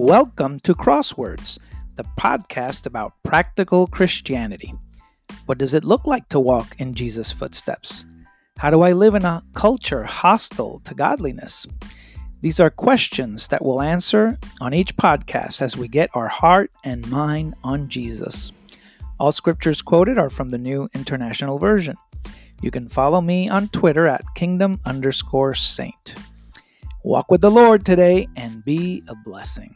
Welcome to Crosswords, the podcast about practical Christianity. What does it look like to walk in Jesus' footsteps? How do I live in a culture hostile to godliness? These are questions that we'll answer on each podcast as we get our heart and mind on Jesus. All scriptures quoted are from the New International Version. You can follow me on Twitter at kingdom underscore saint. Walk with the Lord today and be a blessing.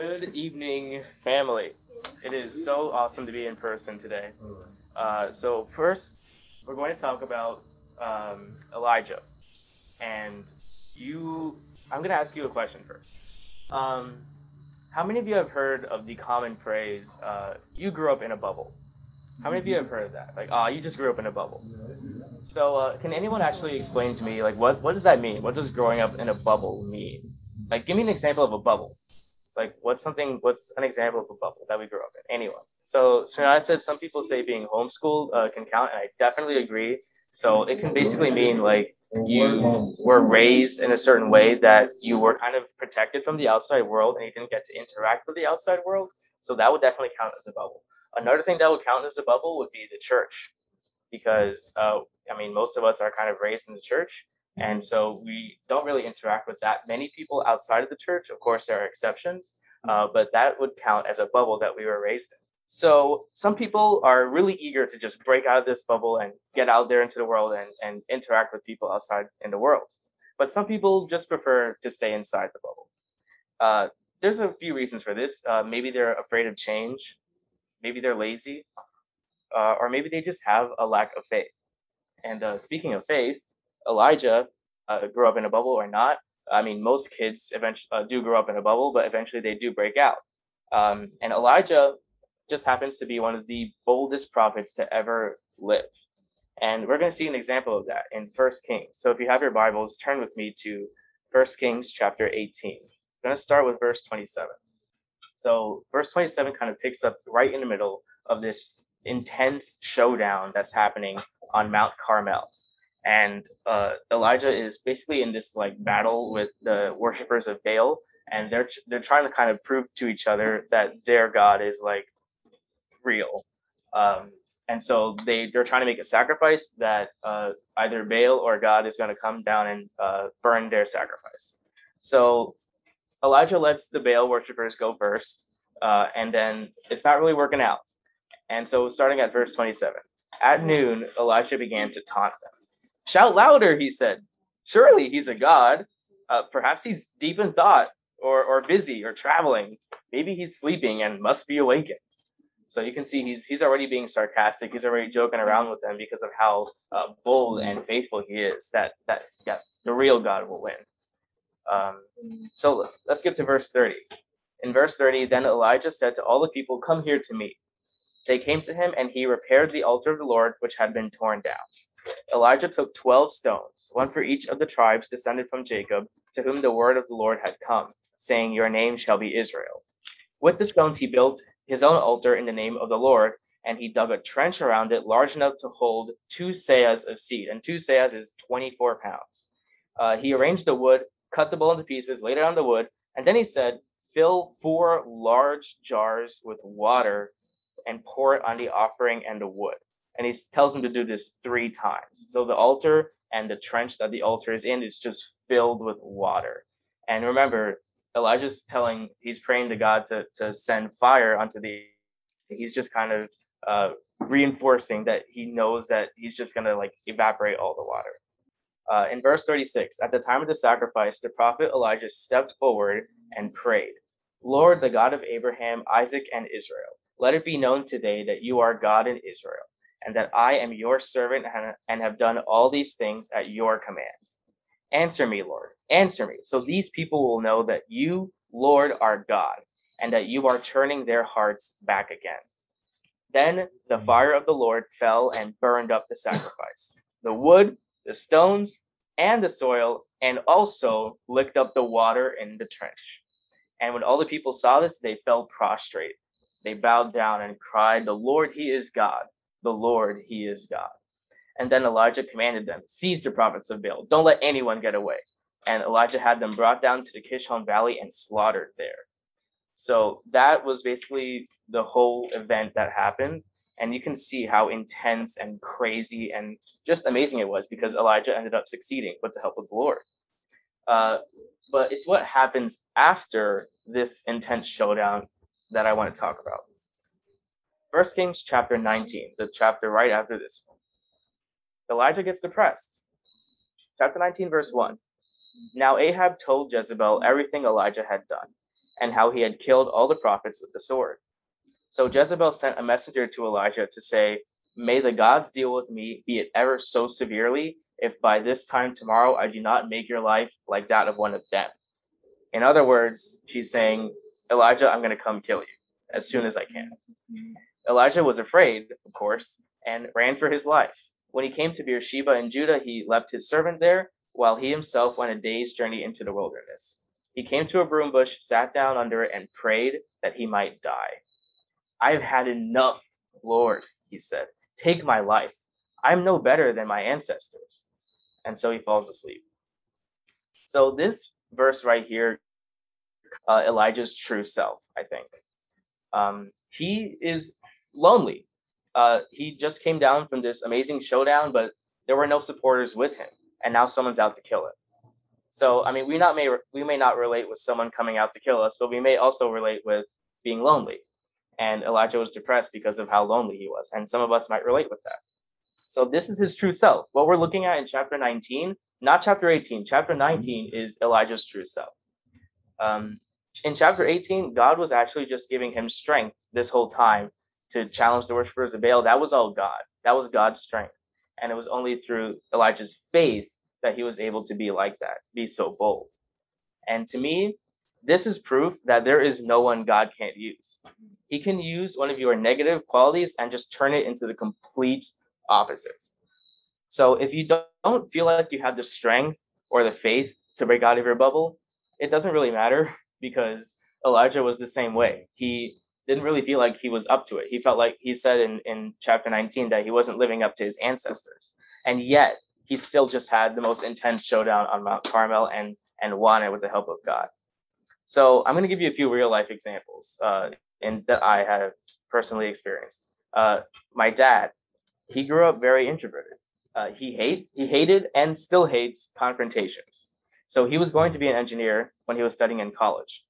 Good evening, family. It is so awesome to be in person today. Uh, so, first, we're going to talk about um, Elijah. And you, I'm going to ask you a question first. Um, how many of you have heard of the common phrase, uh, you grew up in a bubble? How many of you have heard of that? Like, ah, oh, you just grew up in a bubble. So, uh, can anyone actually explain to me, like, what, what does that mean? What does growing up in a bubble mean? Like, give me an example of a bubble. Like, what's something, what's an example of a bubble that we grew up in? Anyone. So, so I said some people say being homeschooled uh, can count, and I definitely agree. So, it can basically mean, like, you were raised in a certain way that you were kind of protected from the outside world and you didn't get to interact with the outside world. So that would definitely count as a bubble. Another thing that would count as a bubble would be the church, because uh, I mean, most of us are kind of raised in the church, and so we don't really interact with that many people outside of the church. Of course, there are exceptions, uh, but that would count as a bubble that we were raised in. So some people are really eager to just break out of this bubble and get out there into the world and, and interact with people outside in the world. But some people just prefer to stay inside the bubble. Uh, there's a few reasons for this. Uh, maybe they're afraid of change. Maybe they're lazy. Uh, or maybe they just have a lack of faith. And uh, speaking of faith, Elijah uh, grew up in a bubble or not. I mean, most kids eventually uh, do grow up in a bubble, but eventually they do break out. Um, and Elijah just happens to be one of the boldest prophets to ever live. And we're going to see an example of that in First Kings. So if you have your Bibles, turn with me to First Kings chapter 18. I'm going to start with verse 27. So verse 27 kind of picks up right in the middle of this intense showdown that's happening on Mount Carmel. And uh, Elijah is basically in this like battle with the worshippers of Baal, and they're they're trying to kind of prove to each other that their God is like real. Um, and so they they're trying to make a sacrifice that uh, either Baal or God is going to come down and uh, burn their sacrifice. So Elijah lets the Baal worshippers go first, uh, and then it's not really working out. And so, starting at verse 27, at noon, Elijah began to taunt them. Shout louder, he said. Surely he's a god. Uh, perhaps he's deep in thought, or, or busy, or traveling. Maybe he's sleeping and must be awakened. So you can see he's he's already being sarcastic. He's already joking around with them because of how uh, bold and faithful he is. That that yeah, the real God will win. Um, so let's get to verse thirty. In verse thirty, then Elijah said to all the people, "Come here to me." They came to him, and he repaired the altar of the Lord, which had been torn down. Elijah took twelve stones, one for each of the tribes descended from Jacob, to whom the word of the Lord had come, saying, Your name shall be Israel. With the stones he built his own altar in the name of the Lord, and he dug a trench around it large enough to hold two seahs of seed, and two seahs is 24 pounds. Uh, he arranged the wood, cut the bowl into pieces, laid it on the wood, and then he said, Fill four large jars with water and pour it on the offering and the wood. And he tells him to do this three times. So the altar and the trench that the altar is in is just filled with water. And remember, Elijah's telling, he's praying to God to, to send fire onto the, he's just kind of uh, reinforcing that he knows that he's just going to like evaporate all the water. Uh, in verse 36, at the time of the sacrifice, the prophet Elijah stepped forward and prayed, Lord, the God of Abraham, Isaac, and Israel, let it be known today that you are God in Israel, and that I am your servant and have done all these things at your command. Answer me, Lord. Answer me. So these people will know that you, Lord, are God, and that you are turning their hearts back again. Then the mm. fire of the Lord fell and burned up the sacrifice, the wood, the stones, and the soil, and also licked up the water in the trench. And when all the people saw this, they fell prostrate. They bowed down and cried, The Lord, He is God. The Lord, He is God. And then Elijah commanded them, seize the prophets of Baal. Don't let anyone get away. And Elijah had them brought down to the Kishon Valley and slaughtered there. So that was basically the whole event that happened. And you can see how intense and crazy and just amazing it was because Elijah ended up succeeding with the help of the Lord. Uh, but it's what happens after this intense showdown that I want to talk about. First Kings chapter 19, the chapter right after this one. Elijah gets depressed. Chapter 19, verse 1. Now Ahab told Jezebel everything Elijah had done, and how he had killed all the prophets with the sword. So Jezebel sent a messenger to Elijah to say, May the gods deal with me, be it ever so severely, if by this time tomorrow I do not make your life like that of one of them. In other words, she's saying, Elijah, I'm going to come kill you as soon as I can. Elijah was afraid, of course, and ran for his life. When he came to Beersheba in Judah, he left his servant there, while he himself went a day's journey into the wilderness. He came to a broom bush, sat down under it, and prayed that he might die. I have had enough, Lord, he said. Take my life. I am no better than my ancestors. And so he falls asleep. So this verse right here, uh, Elijah's true self, I think. Um, he is lonely uh, he just came down from this amazing showdown, but there were no supporters with him, and now someone's out to kill him. So, I mean, we not may we may not relate with someone coming out to kill us, but we may also relate with being lonely. And Elijah was depressed because of how lonely he was, and some of us might relate with that. So, this is his true self. What we're looking at in chapter 19, not chapter 18. Chapter 19 is Elijah's true self. Um, in chapter 18, God was actually just giving him strength this whole time to challenge the worshippers of Baal, that was all God. That was God's strength. And it was only through Elijah's faith that he was able to be like that, be so bold. And to me, this is proof that there is no one God can't use. He can use one of your negative qualities and just turn it into the complete opposites. So if you don't feel like you have the strength or the faith to break out of your bubble, it doesn't really matter because Elijah was the same way. He didn't really feel like he was up to it. He felt like he said in, in chapter 19 that he wasn't living up to his ancestors. And yet he still just had the most intense showdown on Mount Carmel and, and won it with the help of God. So I'm going to give you a few real life examples uh, in, that I have personally experienced. Uh, my dad, he grew up very introverted. Uh, he hate he hated and still hates confrontations. So he was going to be an engineer when he was studying in college.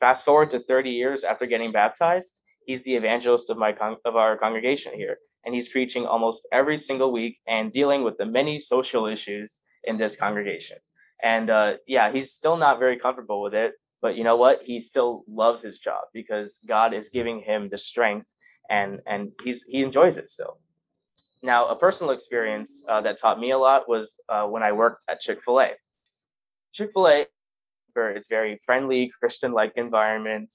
Fast forward to 30 years after getting baptized, he's the evangelist of my con- of our congregation here, and he's preaching almost every single week and dealing with the many social issues in this congregation. And uh, yeah, he's still not very comfortable with it, but you know what? He still loves his job because God is giving him the strength, and and he's he enjoys it still. Now, a personal experience uh, that taught me a lot was uh, when I worked at Chick Fil A. Chick Fil A it's very friendly, Christian-like environment.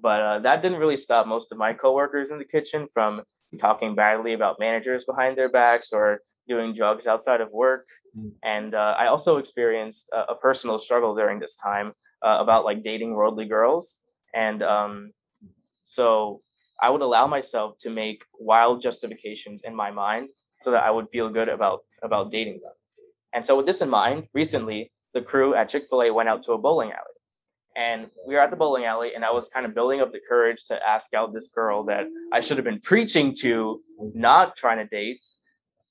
But uh, that didn't really stop most of my coworkers in the kitchen from talking badly about managers behind their backs or doing drugs outside of work. Mm. And uh, I also experienced a, a, personal struggle during this time uh, about like dating worldly girls. And um, so I would allow myself to make wild justifications in my mind so that I would feel good about about dating them. And so with this in mind, recently the crew at Chick fil A went out to a bowling alley. And we were at the bowling alley, and I was kind of building up the courage to ask out this girl that I should have been preaching to, not trying to date.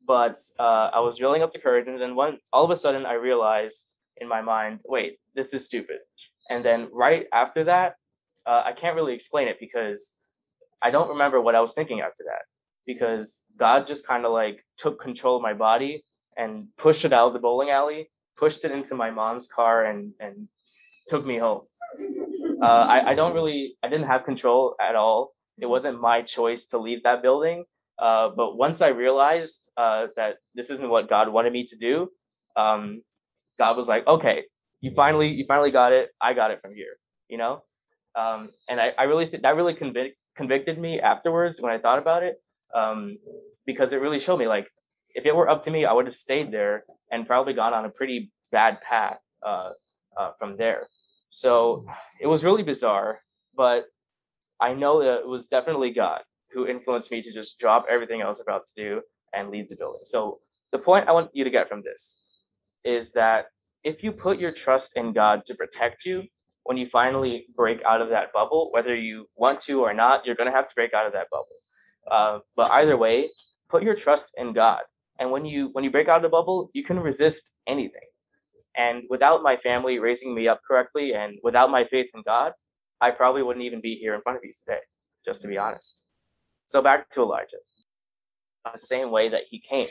But uh, I was building up the courage, and then one, all of a sudden, I realized in my mind, wait, this is stupid. And then right after that, uh, I can't really explain it because I don't remember what I was thinking after that. Because God just kind of like took control of my body and pushed it out of the bowling alley pushed it into my mom's car and and took me home. Uh, I, I don't really I didn't have control at all. It wasn't my choice to leave that building. Uh, but once I realized uh, that this isn't what God wanted me to do, um, God was like, okay, you finally you finally got it. I got it from here, you know. Um, and I, I really th- that really convic- convicted me afterwards when I thought about it, um, because it really showed me like if it were up to me, I would have stayed there and probably gone on a pretty bad path uh, uh, from there. So it was really bizarre, but I know that it was definitely God who influenced me to just drop everything I was about to do and leave the building. So the point I want you to get from this is that if you put your trust in God to protect you, when you finally break out of that bubble, whether you want to or not, you're going to have to break out of that bubble. Uh, but either way, put your trust in God. And when you when you break out of the bubble, you can resist anything. And without my family raising me up correctly, and without my faith in God, I probably wouldn't even be here in front of you today. Just to be honest. So back to Elijah. The same way that he came,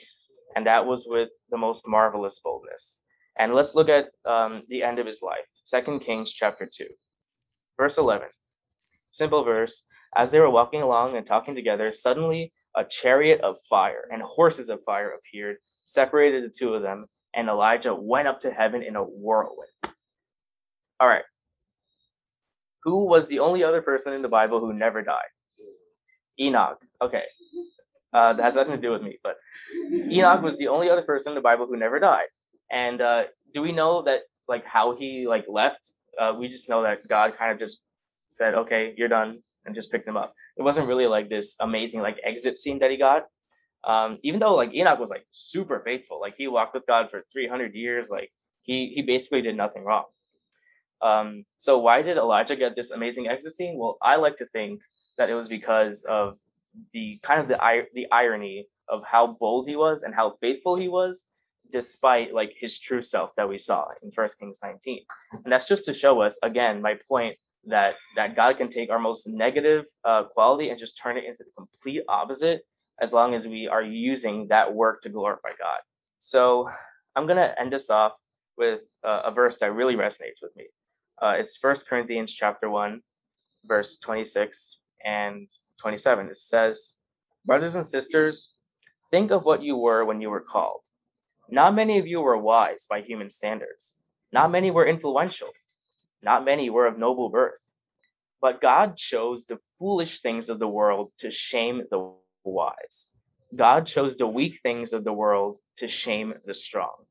and that was with the most marvelous boldness. And let's look at um, the end of his life. Second Kings chapter 2, verse 11. Simple verse. As they were walking along and talking together, suddenly a chariot of fire and horses of fire appeared, separated the two of them, and Elijah went up to heaven in a whirlwind. All right. Who was the only other person in the Bible who never died? Enoch. Okay. Uh, that has nothing to do with me, but Enoch was the only other person in the Bible who never died. And uh, do we know that like how he like left? Uh, we just know that God kind of just said, "Okay, you're done," and just picked him up. It wasn't really like this amazing like exit scene that he got. Um, even though like Enoch was like super faithful, like he walked with God for 300 years, like he he basically did nothing wrong. Um, so why did Elijah get this amazing exit scene? Well, I like to think that it was because of the kind of the the irony of how bold he was and how faithful he was despite like his true self that we saw in First Kings 19. And that's just to show us again my point that that God can take our most negative uh, quality and just turn it into the complete opposite as long as we are using that work to glorify God. So I'm gonna end this off with uh, a verse that really resonates with me. Uh, it's First Corinthians chapter one, verse 26 and 27. It says, "Brothers and sisters, think of what you were when you were called." Not many of you were wise by human standards. Not many were influential. Not many were of noble birth. But God chose the foolish things of the world to shame the wise. God chose the weak things of the world to shame the strong.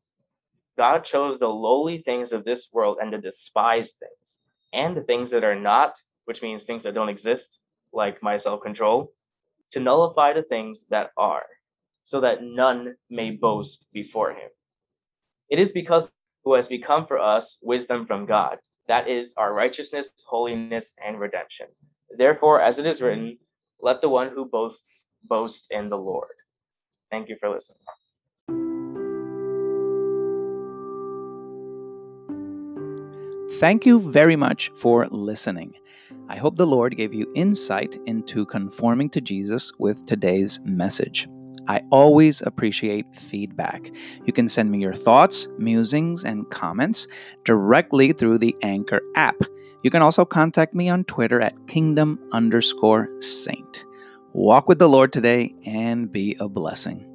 God chose the lowly things of this world and the despised things, and the things that are not, which means things that don't exist, like my self control, to nullify the things that are so that none may boast before him. It is because who has become for us wisdom from God. That is our righteousness, holiness, and redemption. Therefore, as it is written, let the one who boasts boast in the Lord. Thank you for listening. Thank you very much for listening. I hope the Lord gave you insight into conforming to Jesus with today's message. I always appreciate feedback. You can send me your thoughts, musings, and comments directly through the Anchor app. You can also contact me on Twitter at kingdom underscore saint. Walk with the Lord today and be a blessing.